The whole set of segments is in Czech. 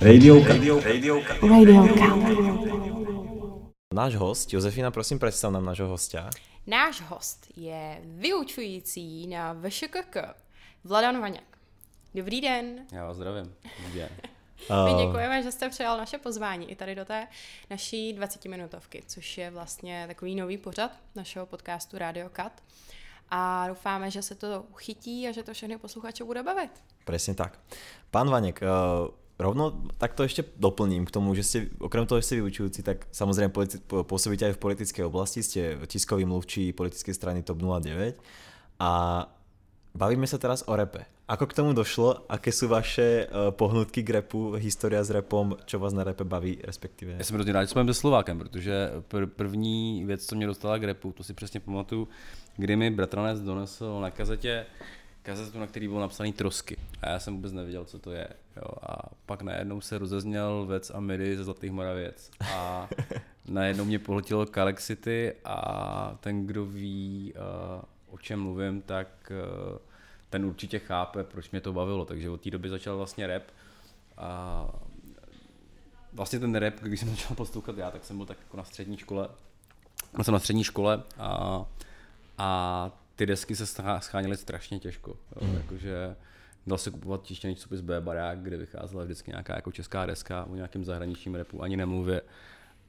Radio, radio, radio. Náš host, Josefina, prosím, představ nám nášho hostia. Náš host je vyučující na VŠKK Vladan Vaňak. Dobrý den. Já vás zdravím. Dobrý den. My děkujeme, že jste přijal naše pozvání i tady do té naší 20-minutovky, což je vlastně takový nový pořad našeho podcastu Radio Cut. A doufáme, že se to chytí a že to všechny posluchače bude bavit. Presne tak. Pán Vaněk, uh, rovno takto ešte doplním k tomu, že ste, okrem toho, že ste vyučujúci, tak po- pôsobíte aj v politickej oblasti, ste tiskový mluvčí politickej strany TOP 09 a bavíme sa teraz o repe. Ako k tomu došlo? Aké sú vaše uh, pohnutky k repu, história s repom, čo vás na repe baví, respektíve? Já jsem hrozně rád, že jsme se Slovákem, protože pr- první věc, co mě dostala k repu, to si přesně pamatuju, kdy mi bratranec donesl na kazetě kazetu, na který byl napsaný trosky. A já jsem vůbec nevěděl, co to je. Jo. A pak najednou se rozezněl Vec a Midi ze Zlatých Moravěc. A najednou mě pohltilo Calexity a ten, kdo ví, uh, o čem mluvím, tak uh, ten určitě chápe, proč mě to bavilo. Takže od té doby začal vlastně rap. A vlastně ten rap, když jsem začal poslouchat já, tak jsem byl tak jako na střední škole. Já jsem na střední škole a, a ty desky se schá- scháněly strašně těžko. Jo, mm. Jakože dal se kupovat tištěný časopis B Barák, kde vycházela vždycky nějaká jako česká deska o nějakém zahraničním repu, ani nemluvě.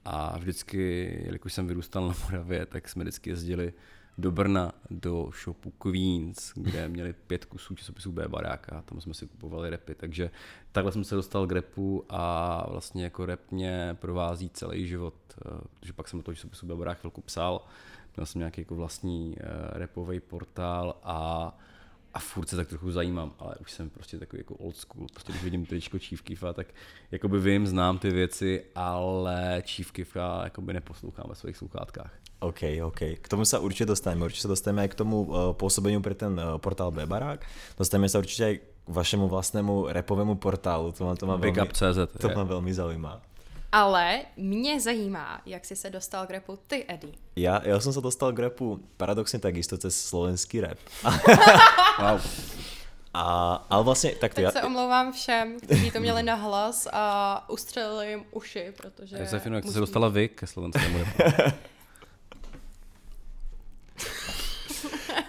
A vždycky, jelikož jsem vyrůstal na Moravě, tak jsme vždycky jezdili do Brna, do shopu Queens, kde měli pět kusů časopisů B Baráka a tam jsme si kupovali repy, takže takhle jsem se dostal k repu a vlastně jako rep mě provází celý život, eh, protože pak jsem do toho časopisu B Barák chvilku psal, měl jsem nějaký jako vlastní uh, repový portál a a furt se tak trochu zajímám, ale už jsem prostě takový jako old school, prostě když vidím tričko Chief Keefa, tak jakoby vím, znám ty věci, ale Chief Keefa jakoby neposlouchám ve svých sluchátkách. OK, OK. K tomu sa určite dostaneme. Určite sa dostaneme k tomu uh, pôsobeniu pre ten uh, portál Bebarák. Dostaneme sa určite aj k vašemu vlastnému repovému portálu. To ma, to veľmi, Up CZ. to ma veľmi zaujíma. Ale mě zajímá, jak jsi se dostal k repu ty, Eddie. Ja, ja som sa dostal k repu paradoxne takisto cez slovenský rap. Wow. A, ale vlastne takto Tak ja... se omlouvám všem, kteří to měli na hlas a ustřelili jim uši, protože... Josefino, jak jste se dostala vy ke slovenskému repu?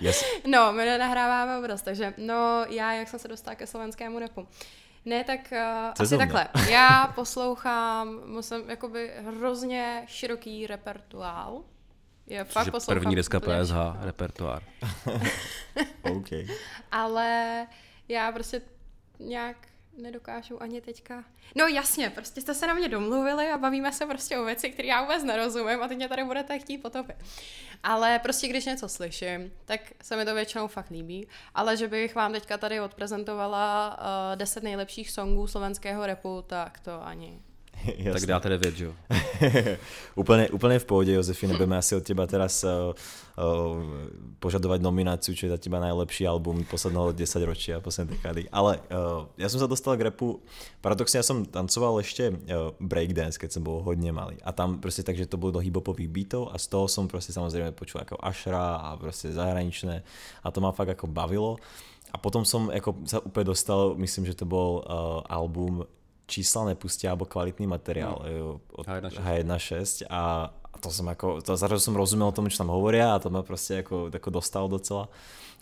Yes. No, my nenahráváme obraz, takže no já, jak jsem se dostala ke slovenskému repu. Ne, tak uh, asi takhle. Já poslouchám, musím jakoby hrozně široký repertoál. Je fakt Což je poslouchám první deska úplně PSH, repertoár. OK. Ale já prostě nějak nedokážu ani teďka. No jasně, prostě jste se na mě domluvili a bavíme se prostě o věci, které já vůbec nerozumím a teď mě tady budete chtít potopit. Ale prostě když něco slyším, tak se mi to většinou fakt líbí. Ale že bych vám teďka tady odprezentovala uh, 10 nejlepších songů slovenského repu, tak to ani. Jasne. Tak dáte 9, že jo? úplne, úplne v pohode, Jozefi, nebudeme asi od teba teraz uh, uh, požadovať nomináciu, čo je za teba najlepší album posledného 10 ročia, poslednej dekády. Ale uh, ja som sa dostal k repu, paradoxne ja som tancoval ešte uh, breakdance, keď som bol hodne malý. A tam proste tak, že to bolo do hiphopových beatov a z toho som proste samozrejme počul ako Ashra a proste zahraničné a to ma fakt ako bavilo. A potom som ako sa úplne dostal, myslím, že to bol uh, album čísla nepustia, alebo kvalitný materiál no. od H1.6. H1.6 a a to som ako, to zrazu som rozumel tomu, čo tam hovoria a to ma proste ako, ako dostalo docela.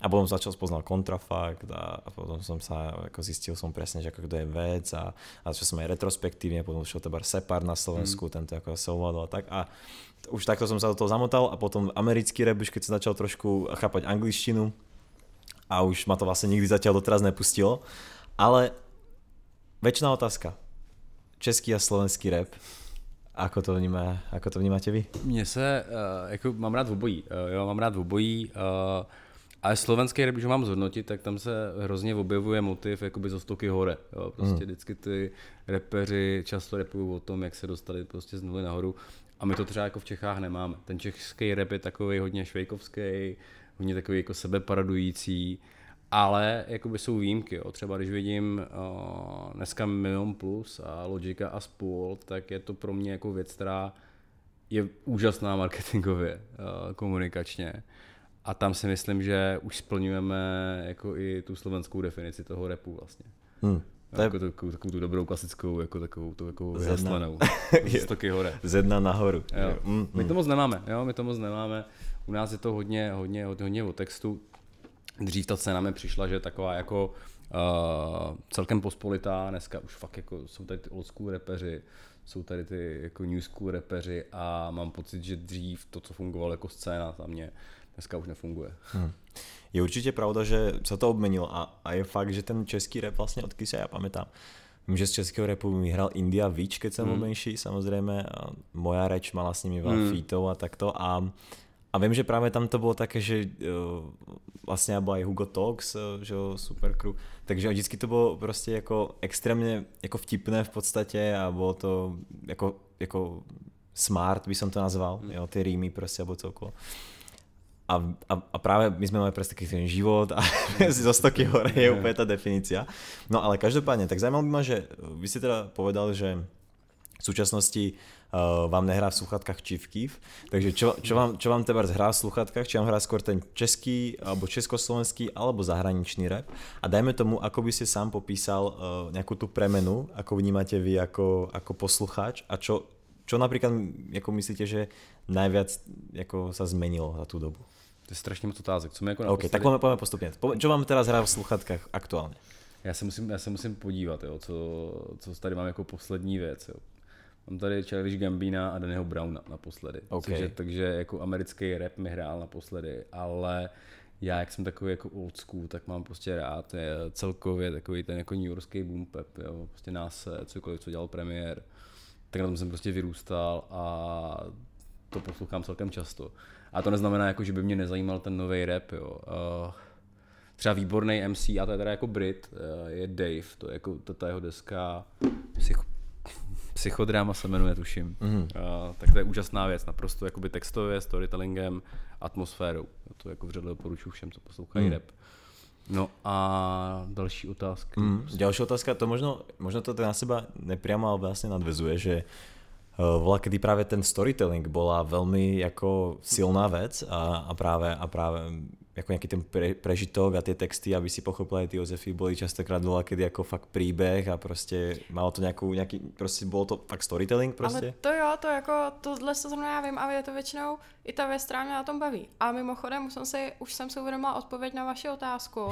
A potom začal spoznal kontrafakt a, a potom som sa, ako zistil som presne, že ako kto je vec a, a čo som aj retrospektívne, potom šiel tebar Separ na Slovensku, mm. tento ako sa ovládal a tak a už takto som sa do toho zamotal a potom americký rap, už keď som začal trošku chápať angličtinu a už ma to vlastne nikdy zatiaľ doteraz nepustilo, ale väčšiná otázka. Český a slovenský rap. Ako to, vnímá, ako to vnímáte vy? Mně se, uh, jako mám rád obojí, uh, jo, mám rád obojí, uh, ale slovenský rap, když ho mám zhodnotit, tak tam se hrozně objevuje motiv jakoby zo stoky hore. Jo. Prostě Hmm. vždycky ty repeři často repují o tom, jak se dostali prostě z nuly nahoru. A my to třeba jako v Čechách nemáme. Ten český rap je takový hodně švejkovský, hodně takový jako sebeparadující, ale jakoby jsou výjimky. Jo. Třeba když vidím uh, dneska Milion Plus a Logika a spol, tak je to pro mě jako věc, která je úžasná marketingově, uh, komunikačně. A tam si myslím, že už splňujeme jako i tu slovenskou definici toho repu vlastně. Hmm. To je... jako takovou, takovou tu dobrou klasickou, jako takovou tu jako Zedna. vyhaslanou. Stoky hore. Z jedna nahoru. Jo. Mm, My mm. to moc nemáme, jo, my to moc nemáme. U nás je to hodně, hodně, hodně, hodně o textu. Dřív ta cena mi přišla, že je taková jako uh, celkem pospolitá, dneska už fakt jako jsou tady ty old school repeři, jsou tady ty jako new school repeři a mám pocit, že dřív to, co fungovalo jako scéna za mě, dneska už nefunguje. Hmm. Je určitě pravda, že se to obmenilo a, a je fakt, že ten český rap vlastně odkdy se já pamätám. Vím, že z českého rapu mi hrál India Víč, keď jsem Mm. byl menší, samozřejmě. A moja reč mala s nimi veľa Mm. featov a takto. A, a vím, že právě tam to bylo také, že uh, vlastně byl i Hugo Talks, uh, že jo, super crew. Takže vždycky to bylo prostě jako extrémně jako vtipné v podstatě a bylo to jako, jako smart, by som to nazval, Mm. jo, ty rýmy prostě, alebo co okolo. A, a, a práve my sme mali presne taký ten život a zo stoky hore je úplne tá definícia. No ale každopádne, tak zaujímalo by ma, že vy ste teda povedali, že v súčasnosti uh, vám nehrá v sluchatkách Chief takže čo, čo, vám, čo vám teda hrá v sluchatkách, či vám hrá skôr ten český, alebo československý, alebo zahraničný rap. A dajme tomu, ako by ste sám popísal uh, nejakú tú premenu, ako vnímate vy ako, ako poslucháč a čo, čo napríklad ako myslíte, že najviac ako sa zmenilo za tú dobu? To je strašně moc otázek. Co mi jako OK, naposledy- tak pojďme, pojďme postupně. Po- Čo vám teraz hrá v sluchatkách aktuálně? Já se musím, já se musím podívat, jo, co, co tady mám jako poslední věc. Jo. Mám tady Childish Gambina a Dannyho Browna naposledy. OK. Takže, takže jako americký rap mi hrál naposledy, ale já, jak jsem takový jako old school, tak mám prostě rád je, celkově takový ten jako New Yorkský boom bap, jo, prostě nás cokoliv, co dělal premiér, tak na tom jsem prostě vyrůstal a to poslouchám celkem často. A to neznamená, jako, že by mě nezajímal ten nový rap, jo. Uh, třeba výborný MC, a to je teda jako Brit, eh, je Dave, to je jako to, ta jeho deska psycho, Psychodrama se jmenuje, tuším. Mhm. Uh, tak to je úžasná věc, naprosto jakoby textově, storytellingem, atmosférou. To jako vřele doporučuji všem, co poslouchají Mm. rap. No a další otázky. Mm, ďalšia otázka, to možno, možno to na seba nepriamo, ale vlastne nadvezuje, že uh, bola kedy práve ten storytelling bola veľmi ako silná vec a, a práve, a práve ako nejaký ten pre, prežitok a tie texty, aby si pochopil aj tí Jozefy, boli častokrát bola kedy ako fakt príbeh a prostě malo to nejakú, nejaký, prostě bolo to fakt storytelling prostě. Ale to jo, to jako, tohle se zrovna já vím, ale je to většinou i ta věc, která mě na tom baví. A mimochodem, už jsem si, už jsem si uvědomila odpověď na vaši otázku,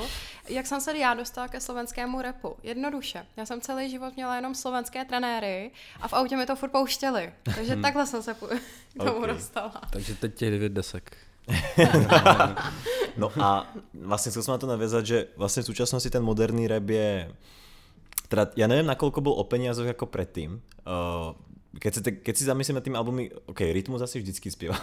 jak jsem se já dostala ke slovenskému repu. Jednoduše. Já jsem celý život měla jenom slovenské trenéry a v autě mi to furt pouštěli. Takže takhle jsem se k tomu Ok. dostala. Takže teď těch devět desek. No a vlastne chcel som na to naviazať, že vlastne v súčasnosti ten moderný rap je... Teda ja neviem, nakoľko bol o peniazoch ako predtým. Uh, keď, si, keď si zamyslíme tým albumy, ok, Rytmus asi vždycky spieval,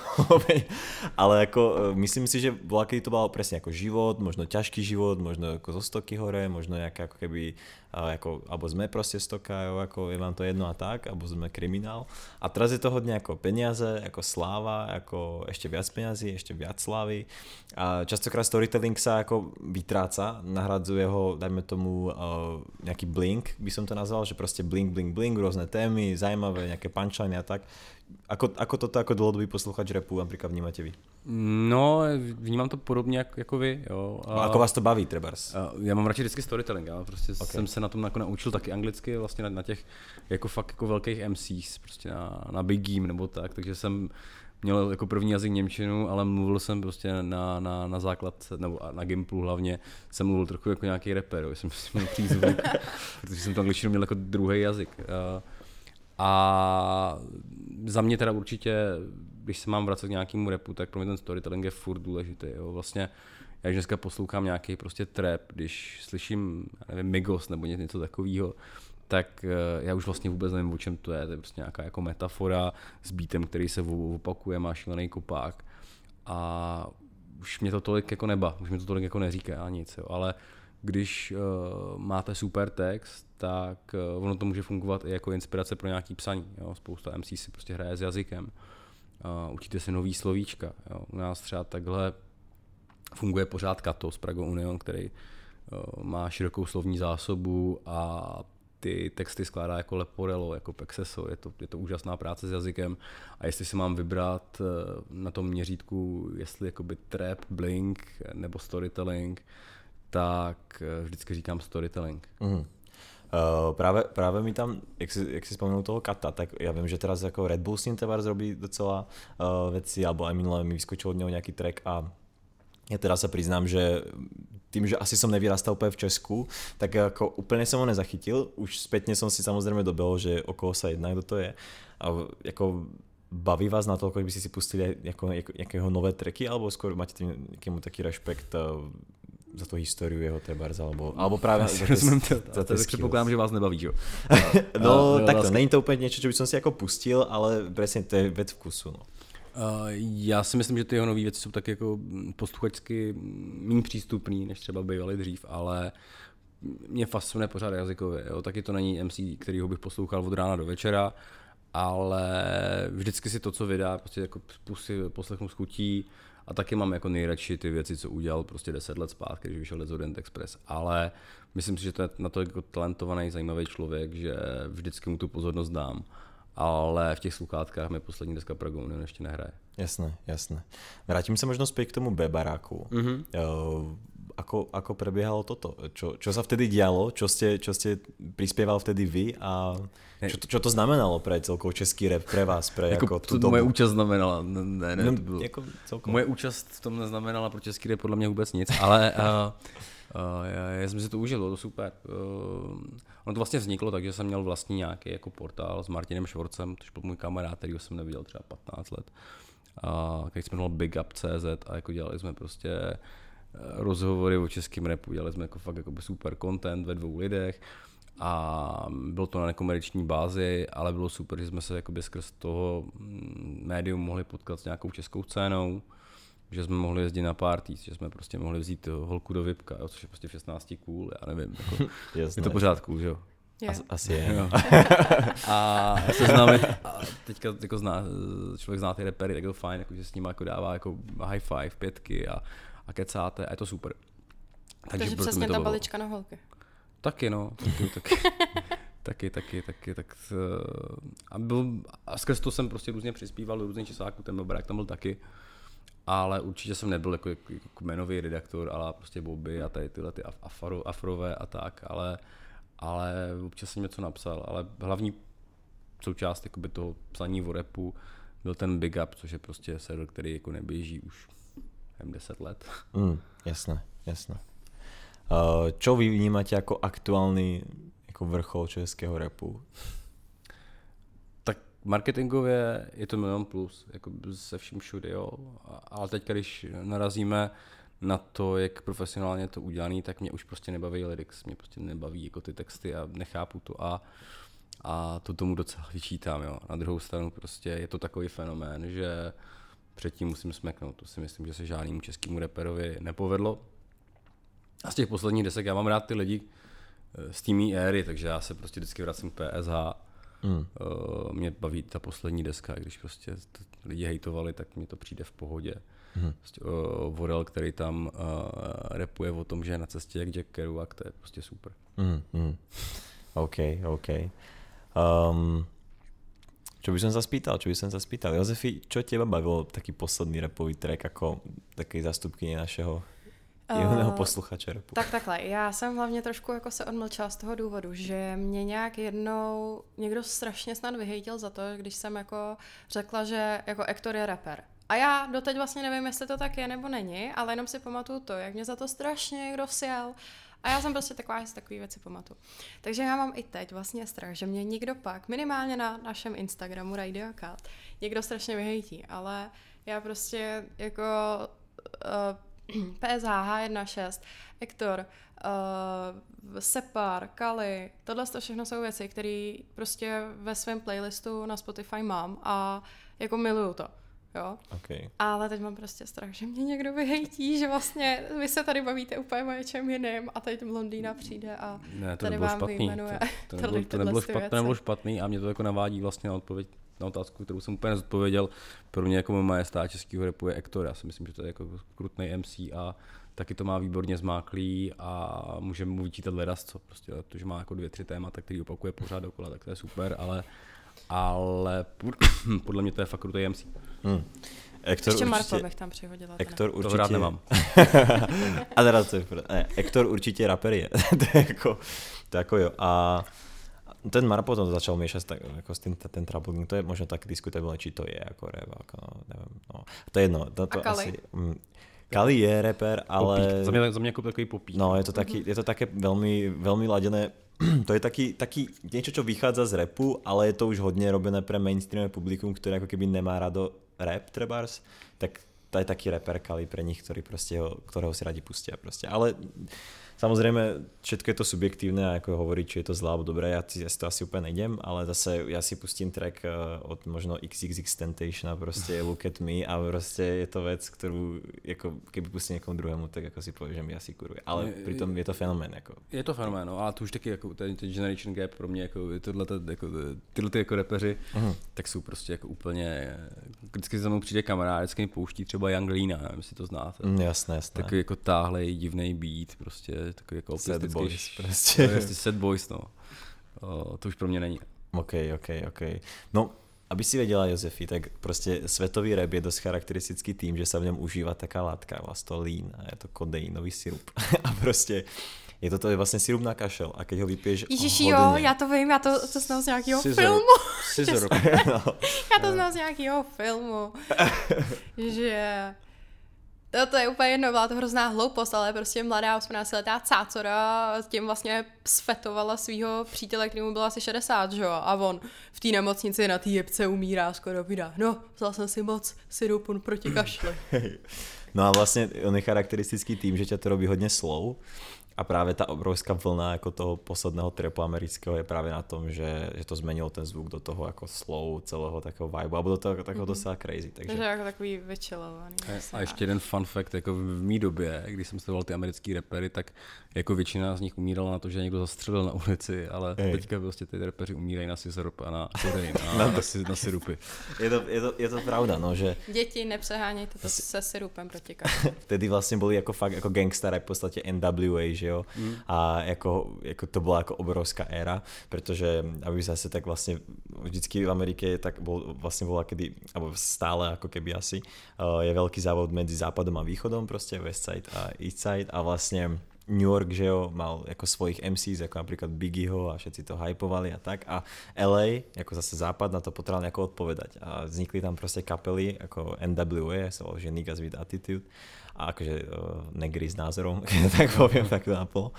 ale ako uh, myslím si, že bola, kedy to bolo presne ako život, možno ťažký život, možno ako zo stoky hore, možno nejaká ako keby, uh, ako, alebo sme proste stoka, jo, ako je vám to jedno a tak, alebo sme kriminál. A teraz je to hodne ako peniaze, ako sláva, ako ešte viac peniazy, ešte viac slávy. A častokrát storytelling sa ako vytráca, nahradzuje ho, dajme tomu, uh, nejaký blink, by som to nazval, že proste blink, blink, blink, rôzne témy, zaujímavé, nejaké punchline a tak. Ako, ako toto ako dlhodobý posluchač repu napríklad vnímate vy? No, vnímám to podobně jak, jako vy. Jo. A ako vás to baví, trebárs? A Já mám radši vždycky storytelling, já prostě Ok. okay. jsem se na tom jako naučil taky anglicky, vlastně na, na těch jako fakt jako velkých MCs, prostě na, na Big Game nebo tak, takže jsem měl jako první jazyk Němčinu, ale mluvil jsem prostě na, na, na základce, nebo na Gimplu hlavně, jsem mluvil trochu jako nějaký rapper, jo, jsem si měl přízvuk, protože jsem to angličtinu měl jako druhý jazyk. A, a za mě teda určitě, když se mám vracet k nějakému repu, tak pro mě ten storytelling je furt důležitý. Jo. Vlastně já dneska poslouchám nějaký prostě trap, když slyším, nevím, Migos nebo ně- něco takového, tak eh, já už vlastně vůbec nevím, o čem to je. To je prostě nějaká jako metafora s beatem, který se opakuje, má šílený kopák. A už mě to tolik jako neba, už mi to tolik jako neříká nic, jo. ale když uh, máte super text, tak uh, ono to může fungovat i jako inspirace pro nějaký psaní. Jo. Spousta MC si prostě hraje s jazykem. Uh, učíte si nový slovíčka. Jo. U nás třeba takhle funguje pořád Kato z Prago Union, který uh, má širokou slovní zásobu a ty texty skládá jako Leporello, jako Pexeso, je to, je to úžasná práce s jazykem a jestli si mám vybrat eh, na tom měřítku, jestli jakoby trap, blink nebo storytelling, tak eh, vždycky říkám storytelling. Mm. Uh, práve, práve mi tam, jak si, jak si spomenul toho Kata, tak ja viem, že teraz ako Red Bull s ním teda robí docela uh, veci, alebo aj minulé mi vyskočil od neho nejaký track a ja teraz sa priznám, že tým, že asi som nevyrastal úplne v Česku, tak ako úplne som ho nezachytil. Už spätne som si samozrejme dobehol, že o koho sa jedná, kto to je. A ako baví vás na to, ako by si si pustili jako, nejakého nové tracky, alebo skôr máte tým nejakému taký rešpekt za tu históriu jeho Tebars, alebo, alebo práve za, rozumím to, za to předpokládám, že vás nebaví, jo? no, tak takto, není to úplně něco, co bych si jako pustil, ale přesně to je věc vkusu, no. Uh, já si myslím, že ty jeho nové věci jsou tak jako posluchačsky méně přístupný, než třeba bývaly dřív, ale mě fascinuje pořád jazykově. Jo? Taky to není MC, kterýho bych poslouchal od rána do večera, ale vždycky si to, co vydá, prostě jako pusy, poslechnu s chutí, a taky mám jako nejradši ty věci, co udělal prostě 10 let zpátky, když vyšel Let's Orient Express. Ale myslím si, že to je na to jako talentovaný, zajímavý člověk, že vždycky mu tu pozornost dám. Ale v těch sluchátkách mi poslední deska Pragounion ještě nehraje. Jasné, jasné. Vrátím se možno zpět k tomu B-baráku. Mm-hmm ako, ako prebiehalo toto? Čo, čo sa vtedy dialo? Čo ste, čo ste prispieval vtedy vy? A čo to, čo to znamenalo pre celkový český rap, pre vás, pre jako, jako tu to dobu? Moje účast znamenala, ne, ne, no, to bylo, jako moje účast v tom neznamenala pro český rap podle mě vůbec nic, ale uh, uh, já, já jsem si to užil, bylo to super. Uh, ono to vlastně vzniklo tak, že jsem měl vlastní nějaký jako portál s Martinem Švorcem, což byl můj kamarád, který jsem neviděl třeba 15 let. Uh, který jsme měl Big Up CZ a jako dělali jsme prostě rozhovory o českém repu. Dělali jsme jako fakt jako super content ve dvou lidech a bylo to na nekomerční bázi, ale bylo super, že jsme se jakoby skrz toho mm, médium mohli potkat s nějakou českou scénou, že jsme mohli jezdit na party, že jsme prostě mohli vzít holku do VIPka, jo, což je prostě v 16 cool, já nevím, jako, je to pořád cool, že jo. Yeah. Asi je. Jo. a se známe, a teďka jako zná, člověk zná ty repery, tak je to fajn, jako, že s ním jako dává jako high five, pětky a a kecáte a je to super. Takže, Takže přesně ta balička na holky. Taky no, taky, taky. taky, taky, taky, tak uh, a, byl, a skrz to jsem prostě různě přispíval do různých časáků, ten Barák tam byl taky, ale určitě jsem nebyl jako, jako, jako jmenový redaktor, ale prostě Bobby a tady tyhle ty afro, afrové a tak, ale, ale občas jsem něco napsal, ale hlavní součást jakoby toho psaní o repu byl ten Big Up, což je prostě server, který jako neběží už nevím, 10 let. Mm, jasné, jasné. Uh, čo vy vnímáte jako aktuální jako vrchol českého repu? Tak marketingově je to milion plus, jako se vším všude, jo. Ale teď, když narazíme na to, jak profesionálně to udělaný, tak mě už prostě nebaví lyrics, mě prostě nebaví jako ty texty a nechápu to a, a to tomu docela vyčítám, jo. Na druhou stranu prostě je to takový fenomén, že předtím musím smeknout. To si myslím, že se žádnému českému reperovi nepovedlo. A z těch posledních desek já mám rád ty lidi eh, z té éry, takže já se prostě vždycky vracím k PSH. Mm. Uh, mě baví ta poslední deska, když prostě lidi hejtovali, tak mi to přijde v pohodě. Mm. Prostě, uh, Vorel, který tam uh, repuje o tom, že je na cestě jak Jack Kerouac, to je prostě super. Mm, mm. OK, OK. Um, čo by som sa spýtal, čo by som sa spýtal. Jozefi, čo teba bavilo taký posledný repový track jako taký zastupkyně našeho jiného uh, posluchače repu. Tak takhle, já jsem hlavně trošku jako se odmlčela z toho důvodu, že mě nějak jednou někdo strašně snad vyhejtil za to, když jsem jako řekla, že jako Ektor je rapper. A já doteď vlastně nevím, jestli to tak je nebo není, ale jenom si pamatuju to, jak mě za to strašně někdo sjel a já jsem prostě taková, že si takové věci pamatuju. Takže já mám i teď vlastně strach, že mě někdo pak, minimálně na našem Instagramu Radio Cut, někdo strašně vyhejtí, ale já prostě jako uh, PSH 1.6, Ektor, uh, Separ, Kali, tohle to všechno jsou věci, které prostě ve svém playlistu na Spotify mám a jako miluju to jo. Okay. Ale teď mám prostě strach, že mě někdo vyhejtí, že vlastně vy se tady bavíte úplně o něčem jiným a teď Londýna přijde a ne, to tady vám špatný. vyjmenuje to, to, nebylo, to, nebylo špatný, to nebylo špatný a mě to jako navádí vlastně na odpověď na otázku, kterou jsem úplně nezodpověděl. Pro mě jako majestát českého repu je Ektor. Já si myslím, že to je jako krutný MC a taky to má výborně zmáklý a můžeme mu vyčítat ledas, co prostě, to, že má jako dvě, tři témata, který opakuje pořád dokola, tak to je super, ale, ale podle mě to je fakt krutý MC. Hmm. Ektor Ještě určitě, Marko bych tam přihodila. Ektor určitě... To rád nemám. a teda to je, ne, Ektor určitě rapper je. to je jako, to jako jo. A ten Mar potom začal míšet tak, jako s tím, ten trouble to je možno tak diskutabilné, či to je jako rap, jako, no, nevím, no. To je jedno. To, to a Kali? Asi, mm, Kali je rapper, ale... Popík. Za mě, za mě jako takový popík. No, je to, taky, je to také velmi, velmi laděné. to je taky, taky niečo, čo vychádza z repu, ale je to už hodně robené pre mainstreamové publikum, které jako keby nemá rado rap trebárs, tak to je taký reper Kali pre nich, ktorý proste ho, ktorého si radi pustia proste. Ale Samozrejme, všetko je to subjektívne a ako hovoriť, či je to zlá alebo dobré, ja, ja si to asi úplne nejdem, ale zase ja si pustím track eh, od možno XXX Temptation a proste Look at Me a proste je to vec, ktorú ako keby pustím niekomu druhému, tak ako si povie, že mi asi kuruje. Ale pritom je to fenomén. Jako. Je to fenomén, no, a to už taky jako ten, ten generation gap pro mě, jako tohle, jako, tyhle ty jako repeři, uh-huh. tak jsou prostě jako úplně, vždycky za mnou přijde kamarád, vždycky mi pouští třeba Young Lina, nevím, jestli to znáte. Mm, jasné, jasné. Takový jako táhlej, divný beat, prostě takový jako Sad boys prostě. To je sad boys, no. O, to už pro mě není. OK, OK, OK. No, aby si věděla, Josefi, tak prostě světový rap je dost charakteristický tým, že se v něm užívá taká látka, vlastně lean a je to kodeinový sirup. a prostě je to, to je vlastně sirup na kašel a keď ho vypiješ Ježiši, jo, já to vím, já to, to znám z nějakého Scissor. filmu. Scissor. no. Já to znám z nějakého filmu, že to, to je úplně jedno, byla to hrozná hloupost, ale prostě mladá 18-letá cácora tím vlastně sfetovala svého přítele, kterému bylo asi 60, že jo? A on v té nemocnici na té jebce umírá skoro vydá. No, vzal jsem si moc sirupun proti kašli. No a vlastně on je charakteristický tým, že tě to robí hodně slow a právě ta obrovská vlna jako toho posledného trepu amerického je právě na tom, že, že to zmenilo ten zvuk do toho jako slow, celého takového vibe a bylo to jako takového mm-hmm. docela crazy. Takže... takže jako takový vyčilovaný. A, a ještě jeden fun fact, jako v mý době, když jsem sledoval ty americký repery, tak jako většina z nich umírala na to, že někdo zastřelil na ulici, ale Ej. teďka prostě ty repeři umírají na sirup a na kodein a na, na, na sirupy. Je to, je, to, je to pravda, no, že... Děti, nepřehánějte to se sirupem proti Vtedy vlastně byli jako fakt jako gangster v podstatě NWA, že jo? Mm. A jako, jako to byla jako obrovská éra, protože aby zase tak vlastně vždycky v Amerike tak bol, vlastně bola kedy, alebo stále ako keby asi, uh, je veľký závod medzi západom a východom, prostě West Side a East Side a vlastně New York, že jo, mal jako svojich MCs, jako napríklad Biggieho a všetci to hypovali a tak. A LA, jako zase západ, na to potreboval jako odpovedať. A vznikli tam prostě kapely, jako NWA, sa že Niggas with Attitude a akože uh, negry s názorom, tak poviem tak napol.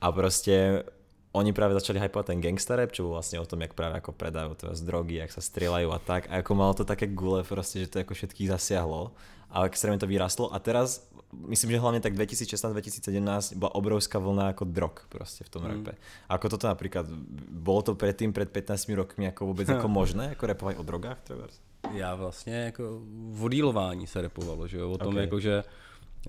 A prostě oni práve začali hypovať ten gangster rap, čo bol vlastne o tom, jak práve ako predajú teraz drogy, jak sa strieľajú a tak. A ako malo to také gule proste, že to ako všetkých zasiahlo a extrémne to vyrastlo. A teraz myslím, že hlavne tak 2016-2017 bola obrovská vlna ako drog proste v tom mm. rape. A ako toto napríklad, bolo to predtým, pred 15 rokmi ako vôbec ako možné, ako repovať o drogách? Treba? Já vlastně jako vodílování se repovalo, že jo? o tom okay. jako, že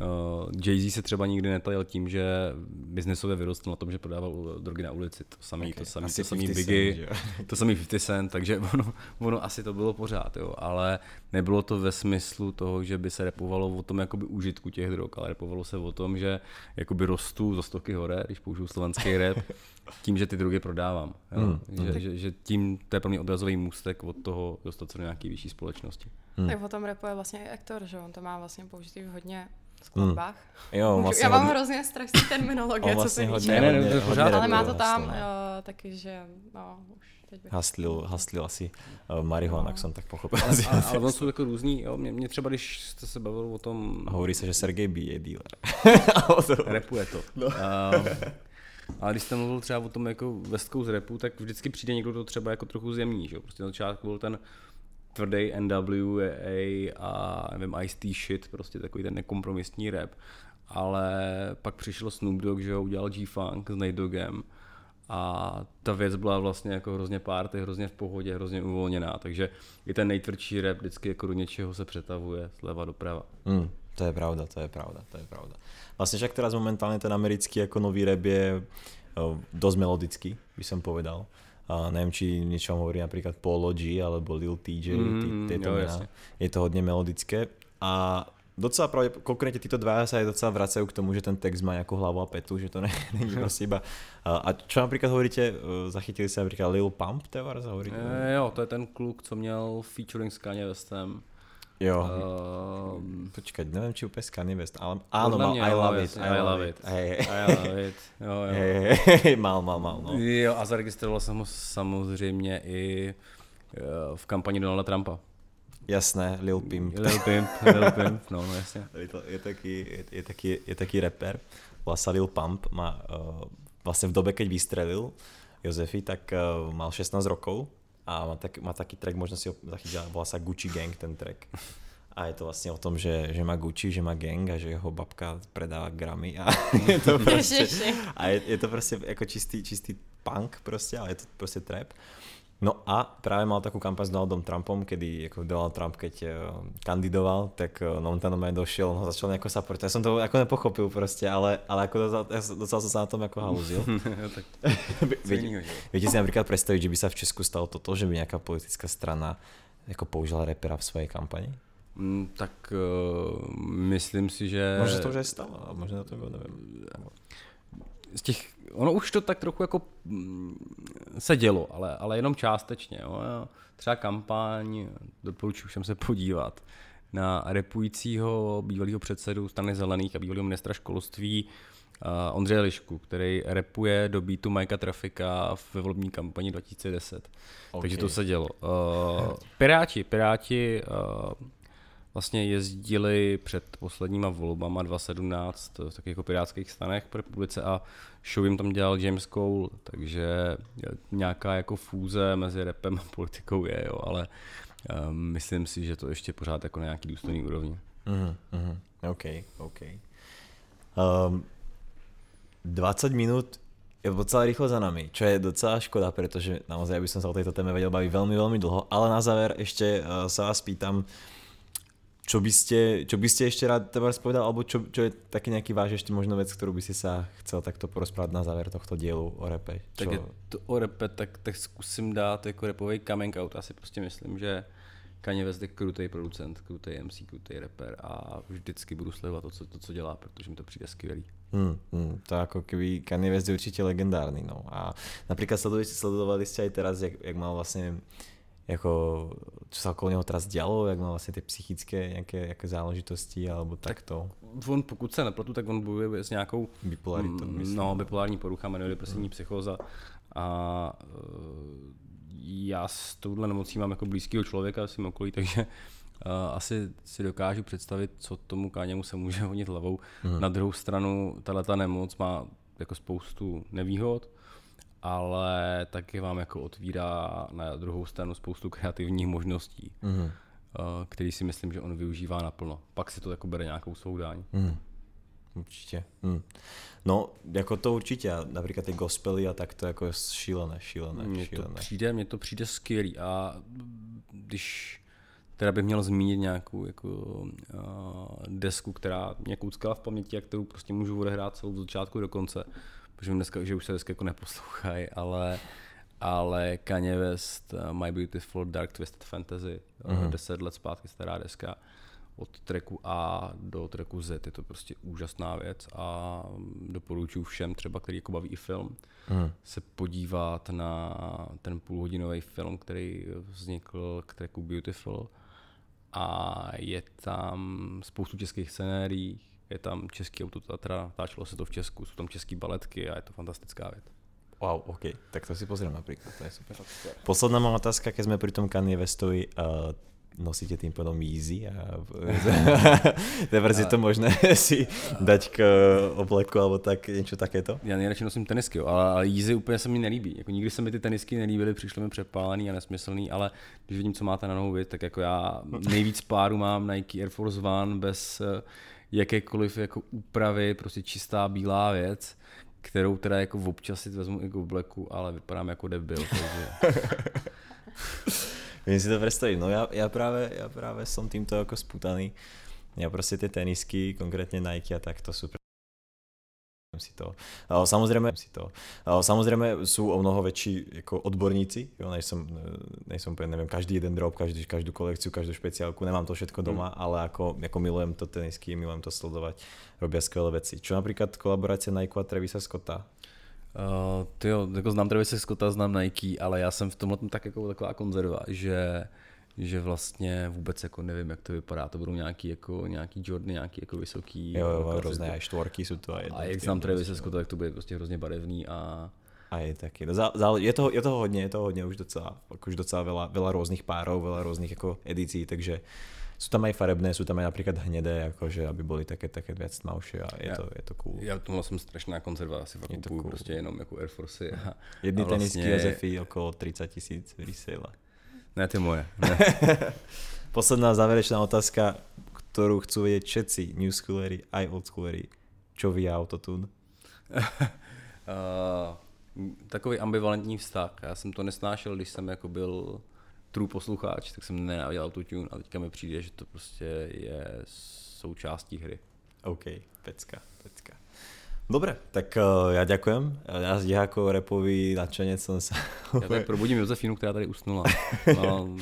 Uh, Jay-Z se třeba nikdy netajil tím, že biznesově vyrostl na tom, že prodával drogy na ulici. To samý, okay. to samý, to samý Biggie, cent, to samý 50 Cent, takže ono, ono asi to bylo pořád, jo. ale nebylo to ve smyslu toho, že by se repovalo o tom jakoby užitku těch drog, ale repovalo se o tom, že jakoby rostu zo stoky hore, když použiju slovenský rap, tím, že ty drogy prodávám. Jo? Mm, že, mm. Že, že, tím to je pro mě odrazový můstek od toho dostat se do nějaké vyšší společnosti. Mm. Tak o tom rapuje vlastně i aktor, že on to má vlastně použitý hodně skladbách. Hmm. Jo, vlastně Já mám hodně... hrozně strach z terminologie, vlastně co se týče. Ne, ne, ne, pořád, ale má to tam, vlastně, jo, taky, že no, už teď bych... Haslil, haslil asi uh, marihuana, no. jak jsem tak pochopil. Ale, ale, ale on jsou jako různý, jo, mě, mě třeba, když jste se bavil o tom... Hovorí se, že Sergej B je dealer. Repuje to. No. Uh, ale když jste mluvil třeba o tom jako West Coast repu, tak vždycky přijde někdo, kdo třeba jako trochu zjemný, že jo? Prostě na začátku byl ten tvrdý NWA a nevím, Ice-T shit, prostě takový ten nekompromisní rap. Ale pak přišel Snoop Dogg, že ho udělal G-Funk s Nate Doggem a ta věc byla vlastně jako hrozně party, hrozně v pohodě, hrozně uvolněná, takže i ten nejtvrdší rap vždycky jako do něčeho se přetavuje zleva doprava. Mm, to je pravda, to je pravda, to je pravda. Vlastně však teraz momentálně ten americký jako nový rap je dost melodický, by som povedal. A neviem, či niečo vám hovorí napríklad Polo G alebo Lil TJ, mm, tieto mená. Je to hodne melodické. A docela pravdě, konkrétně tyto dva sa aj docela vracajú k tomu, že ten text má nejakú hlavu a petu, že to ne, není prostě iba... A čo napríklad hovoríte, e, zachytili ste napríklad Lil Pump, Tevars hovoríte? E, jo, to je ten kluk, co měl featuring s Kanye Westem. Jo. Um, Počkať, neviem, či úplne s Kanye West, ale mal mňa I jo, love it, I love it. Hej, I love it. Jo, jo. hej, hej, mal, mal, mal, no. Jo, a zaregistroval jsem ho samozřejmě i eh, v kampani Donalda Trumpa. Jasné, Lil Pimp. Lil Pimp, Lil Pimp, no, no jasně. Je, to, je, taký, je, je, taký, je taký rapper, sa Lil Pump, má uh, vlastne v dobe, keď vystrelil Jozefi, tak uh, mal 16 rokov a má, tak, má taký track, možno si ho zachytila, volá sa Gucci Gang ten track. A je to vlastně o tom, že, že má Gucci, že má gang a že jeho babka predává gramy a je to prostě, a je, je to prostě jako čistý, čistý punk prostě, ale je to prostě trap. No a práve mal takú kampaň s Donaldom Trumpom, kedy ako Donald Trump, keď eh, kandidoval, tak eh, no, on tam normálne došiel, no začal nejako sa. Ja som to ako nepochopil proste, ale, ale ako docela, ja som- docela som sa na tom ako co Viete, si napríklad predstaviť, že by sa v Česku stalo toto, že by nejaká politická strana jako použila repera v svojej kampani? Mm, tak uh, myslím si, že... Možno to už aj stalo, ale možno to neviem. Z těch, ono už to tak trochu jako mm, se dělo, ale, ale jenom částečně. Jo. Třeba kampaň, doporučuji všem se podívat, na repujícího bývalého předsedu strany zelených a bývalého ministra školství uh, Ondřeje Lišku, který repuje do beatu Majka Trafika ve volební kampani 2010. Ok. Takže to se dělo. Uh, Piráti, Piráti uh, vlastně jezdili před posledníma volbama 2017 v takových jako pirátských stanech po republice a show jim tam dělal James Cole, takže nějaká jako fúze mezi repem a politikou je, jo, ale um, myslím si, že to ještě pořád jako na nějaký důstojný úrovni. Mhm, mhm. OK, OK. Um, 20 minút je docela rýchlo za nami, čo je docela škoda, pretože naozaj by som sa o tejto téme vedel baviť veľmi, veľmi dlho, ale na záver ešte uh, sa vás pýtam, čo by ste, čo by ste ešte rád teda povedal, alebo čo, čo je taký nejaký váš ešte možno vec, ktorú by ste sa chcel takto porozprávať na záver tohto dielu o repe. Čo... Tak je to o repe, tak, tak zkusím dát jako repový coming out. Já si prostě myslím, že Kanye West je krutej producent, krutej MC, krutej rapper a vždycky budu sledovat to, co, to, co dělá, protože mi to přijde skvělý. Hmm, hmm, to ako keby Kanye West je určite legendárny, no. A napríklad sledovali, sledovali ste aj teraz, jak, jak mal vlastne jako, čo sa okolo neho teraz dialo, jak mal vlastne tie psychické nejaké, nejaké záležitosti, alebo takto. On, pokud se nepletu, tak on bojuje s nějakou Bipolaritou, mm, myslím. no, bipolární porucha, jmenuje depresivní psychóza a eh, já s touhle nemocí mám jako blízkého člověka v svém okolí, takže uh, asi si dokážu představit, co tomu káněmu se může honit hlavou. Mhm. Na druhou stranu, tahle ta nemoc má jako spoustu nevýhod, ale taky vám jako otvírá na druhou stranu spoustu kreativních možností, uh, který si myslím, že on využívá naplno. Pak si to jako bere nějakou svou daň. Hmm. Určite. Hmm. No, jako to určitě, například ty gospely a tak to jako je šílené, šílené, Mně to šílené. přijde, mně to přijde skvělý a když teda bych měl zmínit nějakou jako, uh, desku, která mě kouckala v paměti a kterou prostě můžu odehrát celou od začátku do konce, protože dneska, že už se dneska jako neposlouchají, ale ale Kanye West, uh, My Beautiful Dark Twisted Fantasy, uh, 10 let zpátky stará deska, od tracku A do tracku Z je to prostě úžasná věc a doporučuji všem, třeba který jako baví i film, Hmm. se podívat na ten půlhodinový film, který vznikl k tracku Beautiful a je tam spoustu českých scenérií, je tam český autotatra, táčelo se to v Česku, jsou tam český baletky a je to fantastická věc. Wow, OK, tak to si pozriem napríklad, to je super. Posledná má otázka, keď sme pri tom Kanye Westovi, uh, nosíte tým pádom Yeezy a teprve je to možné si dať k obleku alebo tak, niečo takéto? Já nejradši nosím tenisky, ale, jízy úplně se mi nelíbí. Jako nikdy se mi ty tenisky nelíbily, přišly mi přepálený a nesmyslný, ale když vidím, co máte na nohu vy, tak jako já nejvíc páru mám Nike Air Force One bez eh, jakékoliv jako úpravy, prostě čistá bílá věc, kterou teda jako občas si vezmu i k obleku, ale vypadám jako debil, takže Viem si to predstaviť, no ja, ja, práve, ja práve som týmto ako spútaný. Ja proste tie tenisky, konkrétne Nike a tak, to pre... si to. Samozrejme, si to. Samozrejme sú o mnoho väčší ako odborníci, jo, nejsem, nejsem úplne, neviem, každý jeden drop, každý, každú kolekciu, každú špeciálku, nemám to všetko doma, mm. ale ako, ako milujem to tenisky, milujem to sledovať, robia skvelé veci. Čo napríklad kolaborácia Nike a Travisa Scotta? Uh, tyjo, jako znám Travise Scotta, znám Nike, ale já jsem v tomhle tak jako taková konzerva, že že vlastně vůbec jako nevím, jak to vypadá. To budou nějaký, jako, nějaký Jordan, nějaký jako vysoký. Jo, jo, jako různé aj štvorky jsou to. A jak znám Travis Scott, tak to bude prostě hrozně barevný a a je taky. No, zá, zá, je, toho, je toho hodně, je toho hodně už docela, už docela veľa, veľa různých párov, veľa různých jako edicí, takže jsou tam aj farebné, jsou tam aj například hnědé, jakože, aby byly také, také věc tmavší a je, já, to, je to cool. Já tomu jsem strašná konzerva, asi fakt kupuju cool. prostě jenom jako Air Force. A, Jedny a vlastně... tenisky Josefy okolo 30 tisíc resale. Ne, ty moje. Ne. Posledná záverečná otázka, ktorú chcú vedieť všetci new schooleri aj old schooleri. Čo ví autotune? uh, takový ambivalentní vztah. Já jsem to nesnášel, když jsem jako byl true posluchač, tak jsem nenáviděl autotune a teďka mi přijde, že to prostě je součástí hry. OK, pecka, pecka. Dobre, tak uh, já ďakujem. Já, já jako repový nadšenec jsem se... já tak probudím Josefínu, která tady usnula. No.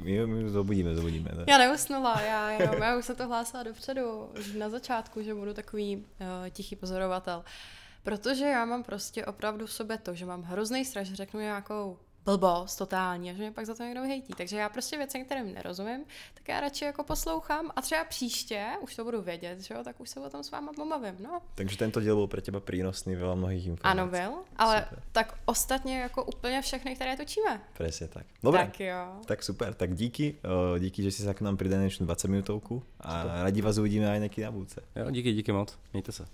my, my zobudíme, zobudíme. Ne? Já neusnula, já jenom, já už jsem to hlásila dopředu, na začátku, že budu takový uh, tichý pozorovatel. Protože já mám prostě opravdu v sobě to, že mám hrozný strach, že řeknu nějakou blbost totální a že mě pak za to někdo hejtí. Takže já prostě věci, kterým nerozumím, tak já radši jako poslouchám a třeba příště, už to budu vědět, že jo, tak už se o tom s váma pomavím, no. Takže tento díl byl pro těba přínosný, veľa mnohých informací. Ano, byl, ale super. tak ostatně jako úplně všechny, které točíme. Přesně tak. Dobré. Tak jo. Tak super, tak díky, díky, že jsi se k nám přidali 20 minutovku a super. rádi vás uvidíme aj někdy na budce. Jo, díky, díky moc, mějte se.